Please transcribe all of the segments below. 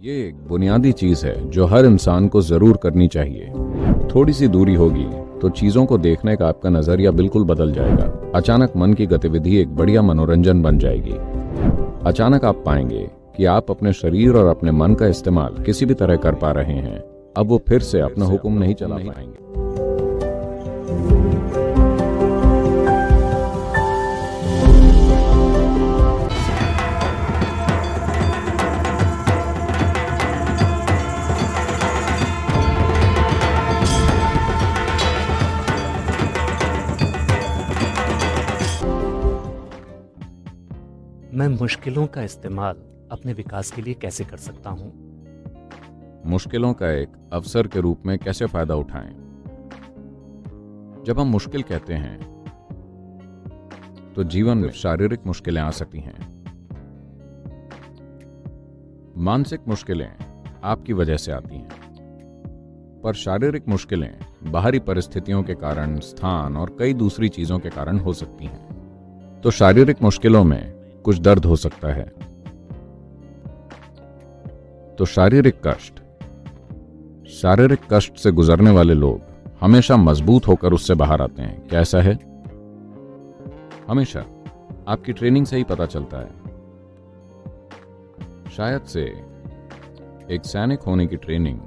ये एक बुनियादी चीज़ है जो हर इंसान को ज़रूर करनी चाहिए। थोड़ी सी दूरी होगी तो चीज़ों को देखने का आपका नज़रिया बिल्कुल बदल जाएगा। अचानक मन की गतिविधि एक बढ़िया मनोरंजन बन जाएगी। अचानक आप पाएँगे कि आप अपने शरीर और अपने मन का इस्तेमाल किसी भी तरह कर पा रहे हैं। अब वो फिर से अपना हुक्म नहीं चला पाएँगे। मैं मुश्किलों का इस्तेमाल अपने विकास के लिए कैसे कर सकता हूँ? मुश्किलों का एक अवसर के रूप में कैसे फ़ायदा उठाएँ? जब हम मुश्किल कहते हैं तो जीवन में शारीरिक मुश्किलें आ सकती हैं। मानसिक मुश्किलें आपकी वजह से आती हैं। पर शारीरिक मुश्किलें बाहरी परिस्थितियों के कारण, स्थान और कई दूसरी चीज़ों के कारण हो सकती हैं। तो शारीरिक मुश्किलों में कुछ दर्द हो सकता है। तो शारीरिक कष्ट। शारीरिक कष्ट से गुजरने वाले लोग हमेशा मज़बूत होकर उससे बाहर आते हैं। क्या ऐसा है? हमेशा। आपकी ट्रेनिंग से ही पता चलता है। शायद से एक सैनिक होने की ट्रेनिंग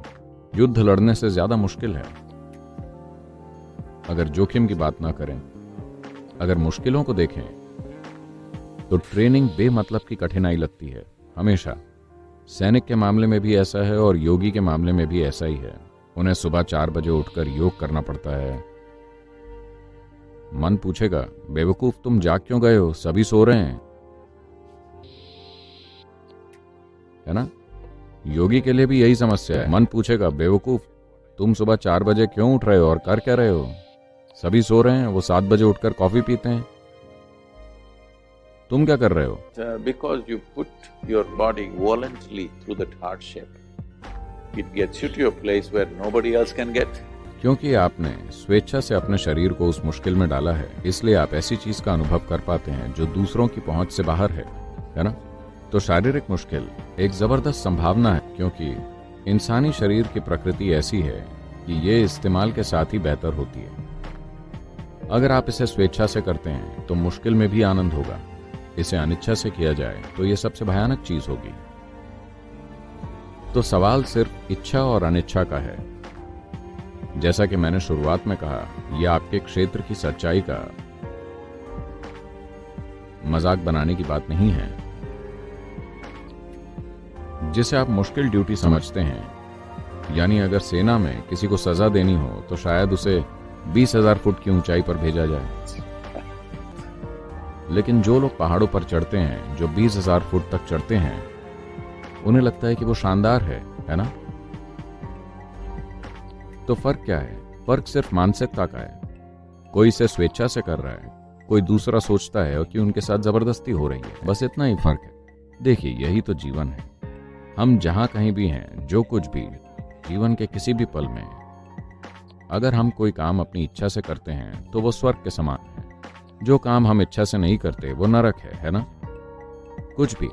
युद्ध लड़ने से ज़्यादा मुश्किल है। अगर जोखिम की बात ना करें, अगर मुश्किलों को देखें तो ट्रेनिंग बेमतलब की कठिनाई लगती है, हमेशा। सैनिक के मामले में भी ऐसा है और योगी के मामले में भी ऐसा ही है। उन्हें सुबह चार बजे उठकर योग करना पड़ता है। मन पूछेगा, बेवकूफ़ तुम जाग क्यों गए हो? सभी सो रहे हैं। है ना? योगी के लिए भी यही समस्या है। मन पूछेगा, बेवकूफ़ तुम सुबह चार बजे क्यों उठ रहे हो और कर क्या रहे हो? सभी सो रहे हैं, वो सात बजे उठकर कॉफ़ी पीते हैं। तुम क्या कर रहे हो? Because you put your body voluntarily through that hardship, it gets you to a place where nobody else can get. क्योंकि आपने स्वेच्छा से अपने शरीर को उस मुश्किल में डाला है इसलिए आप ऐसी चीज़ का अनुभव कर पाते हैं जो दूसरों की पहुँच से बाहर है है ना? तो शारीरिक मुश्किल एक ज़बरदस्त संभावना है क्योंकि इंसानी शरीर की प्रकृति ऐसी है कि ये इस्तेमाल के साथ ही बेहतर होती है। अगर आप इसे स्वेच्छा से करते हैं तो मुश्किल में भी आनंद होगा। इसे अनिच्छा से किया जाए तो यह सबसे भयानक चीज़ होगी। तो सवाल सिर्फ़ इच्छा और अनिच्छा का है। जैसा कि मैंने शुरुआत में कहा यह आपके क्षेत्र की सच्चाई का मज़ाक बनाने की बात नहीं है। जिसे आप मुश्किल ड्यूटी समझते हैं, यानी अगर सेना में किसी को सजा देनी हो तो शायद उसे बीस हज़ार फुट की ऊंचाई पर भेजा जाए। लेकिन जो लोग पहाड़ों पर चढ़ते हैं, जो बीस हज़ार फुट तक चढ़ते हैं, उन्हें लगता है कि वो शानदार है है ना? तो फ़र्क क्या है? फ़र्क सिर्फ़ मानसिकता का है। कोई इसे स्वेच्छा से कर रहा है, कोई दूसरा सोचता है कि उनके साथ ज़बरदस्ती हो रही है। बस इतना ही फ़र्क है। देखिए, यही तो जीवन है। हम जहाँ कहीं भी हैं, जो कुछ भी, जीवन के किसी भी पल में, अगर हम कोई काम अपनी इच्छा से करते हैं तो वो स्वर्ग के समान है। जो काम हम इच्छा से नहीं करते, वो नरक है है ना? कुछ भी,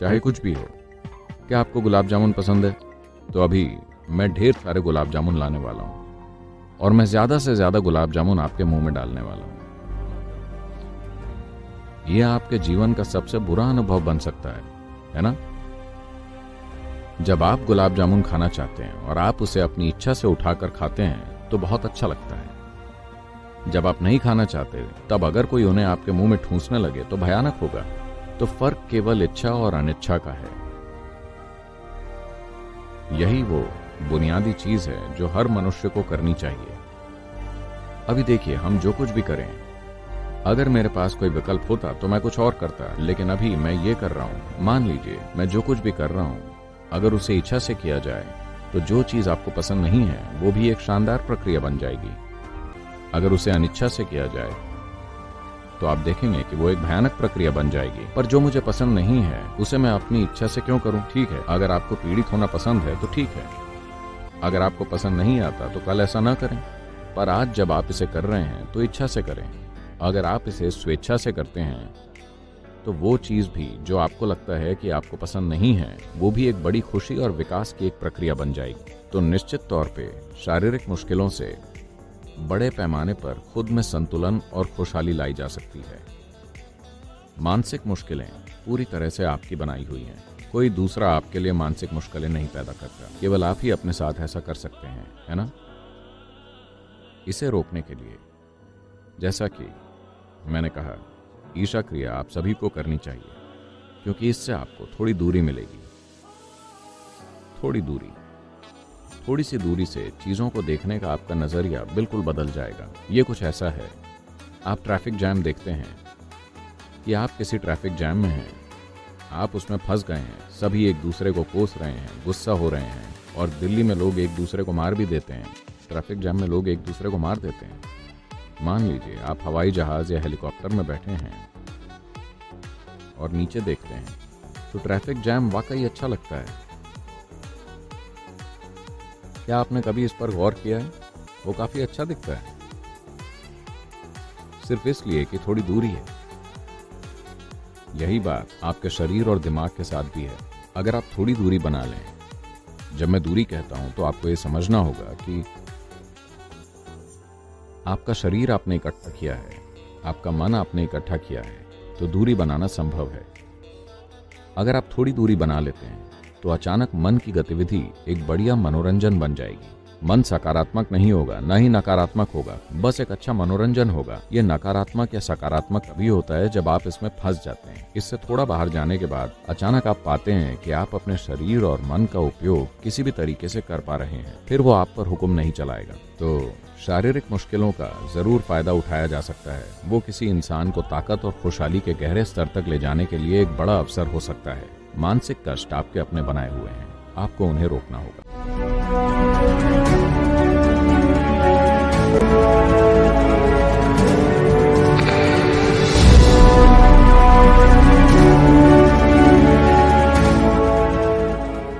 चाहे कुछ भी हो। क्या आपको गुलाब जामुन पसंद है? तो अभी मैं ढेर सारे गुलाब जामुन लाने वाला हूँ। और मैं ज़्यादा से ज़्यादा गुलाब जामुन आपके मुँह में डालने वाला हूँ। यह आपके जीवन का सबसे बुरा अनुभव बन सकता है है ना? जब आप गुलाब जामुन खाना चाहते हैं और आप उसे अपनी इच्छा से उठाकर खाते हैं तो बहुत अच्छा लगता है। जब आप नहीं खाना चाहते, तब अगर कोई उन्हें आपके मुँह में ठूंसने लगे तो भयानक होगा। तो फ़र्क केवल इच्छा और अनिच्छा का है। यही वो बुनियादी चीज़ है जो हर मनुष्य को करनी चाहिए। अभी देखिए, हम जो कुछ भी करें, अगर मेरे पास कोई विकल्प होता तो मैं कुछ और करता, लेकिन अभी मैं ये कर रहा हूँ। मान लीजिए, मैं जो कुछ भी कर रहा हूँ, अगर उसे इच्छा से किया जाए तो जो चीज़ आपको पसंद नहीं है, वो भी एक शानदार प्रक्रिया बन जाएगी। अगर उसे अनिच्छा से किया जाए तो आप देखेंगे कि वो एक भयानक प्रक्रिया बन जाएगी। पर जो मुझे पसंद नहीं है, उसे मैं अपनी इच्छा से क्यों करूँ? ठीक है, अगर आपको पीड़ित होना पसंद है तो ठीक है। अगर आपको पसंद नहीं आता तो कल ऐसा ना करें। पर आज जब आप इसे कर रहे हैं तो इच्छा से करें। अगर आप इसे स्वेच्छा से करते हैं तो वो चीज़ भी जो आपको लगता है कि आपको पसंद नहीं है, वो भी एक बड़ी खुशी और विकास की एक प्रक्रिया बन जाएगी। तो निश्चित तौर पे शारीरिक मुश्किलों से बड़े पैमाने पर खुद में संतुलन और खुशहाली लाई जा सकती है। मानसिक मुश्किलें पूरी तरह से आपकी बनाई हुई हैं। कोई दूसरा आपके लिए मानसिक मुश्किलें नहीं पैदा करता। केवल आप ही अपने साथ ऐसा कर सकते हैं, है ना? इसे रोकने के लिए, जैसा कि मैंने कहा, ईशा क्रिया आप सभी को करनी चाहिए, क्योंकि इससे आपको थोड़ी दूरी मिलेगी। थोड़ी दूरी। थोड़ी सी दूरी से चीज़ों को देखने का आपका नज़रिया बिल्कुल बदल जाएगा। ये कुछ ऐसा है। आप ट्रैफ़िक जैम देखते हैं। कि आप किसी ट्रैफ़िक जैम में हैं। आप उसमें फंस गए हैं। सभी एक दूसरे को कोस रहे हैं, गुस्सा हो रहे हैं और दिल्ली में लोग एक दूसरे को मार भी देते हैं। ट्रैफ़िक जैम में लोग एक दूसरे को मार देते हैं। मान लीजिए आप हवाई जहाज़ या हेलीकॉप्टर में बैठे हैं और नीचे देखते हैं तो ट्रैफ़िक जैम वाकई अच्छा लगता है। क्या आपने कभी इस पर गौर किया है? वो काफ़ी अच्छा दिखता है। सिर्फ़ इसलिए कि थोड़ी दूरी है। यही बात आपके शरीर और दिमाग के साथ भी है। अगर आप थोड़ी दूरी बना लें, जब मैं दूरी कहता हूँ तो आपको यह समझना होगा कि आपका शरीर आपने इकट्ठा किया है, आपका मन आपने इकट्ठा किया है तो दूरी बनाना संभव है। अगर आप थोड़ी दूरी बना लेते हैं तो अचानक मन की गतिविधि एक बढ़िया मनोरंजन बन जाएगी। मन सकारात्मक नहीं होगा, न ही नकारात्मक होगा, बस एक अच्छा मनोरंजन होगा। ये नकारात्मक या सकारात्मक तभी होता है जब आप इसमें फंस जाते हैं। इससे थोड़ा बाहर जाने के बाद अचानक आप पाते हैं कि आप अपने शरीर और मन का उपयोग किसी भी तरीके से कर पा रहे हैं, फिर वो आप पर हुक्म नहीं चलाएगा। तो शारीरिक मुश्किलों का ज़रूर फ़ायदा उठाया जा सकता है। वो किसी इंसान को ताकत और खुशहाली के गहरे स्तर तक ले जाने के लिए एक बड़ा अवसर हो सकता है। मानसिक कष्ट आपके अपने बनाए हुए हैं। आपको उन्हें रोकना होगा।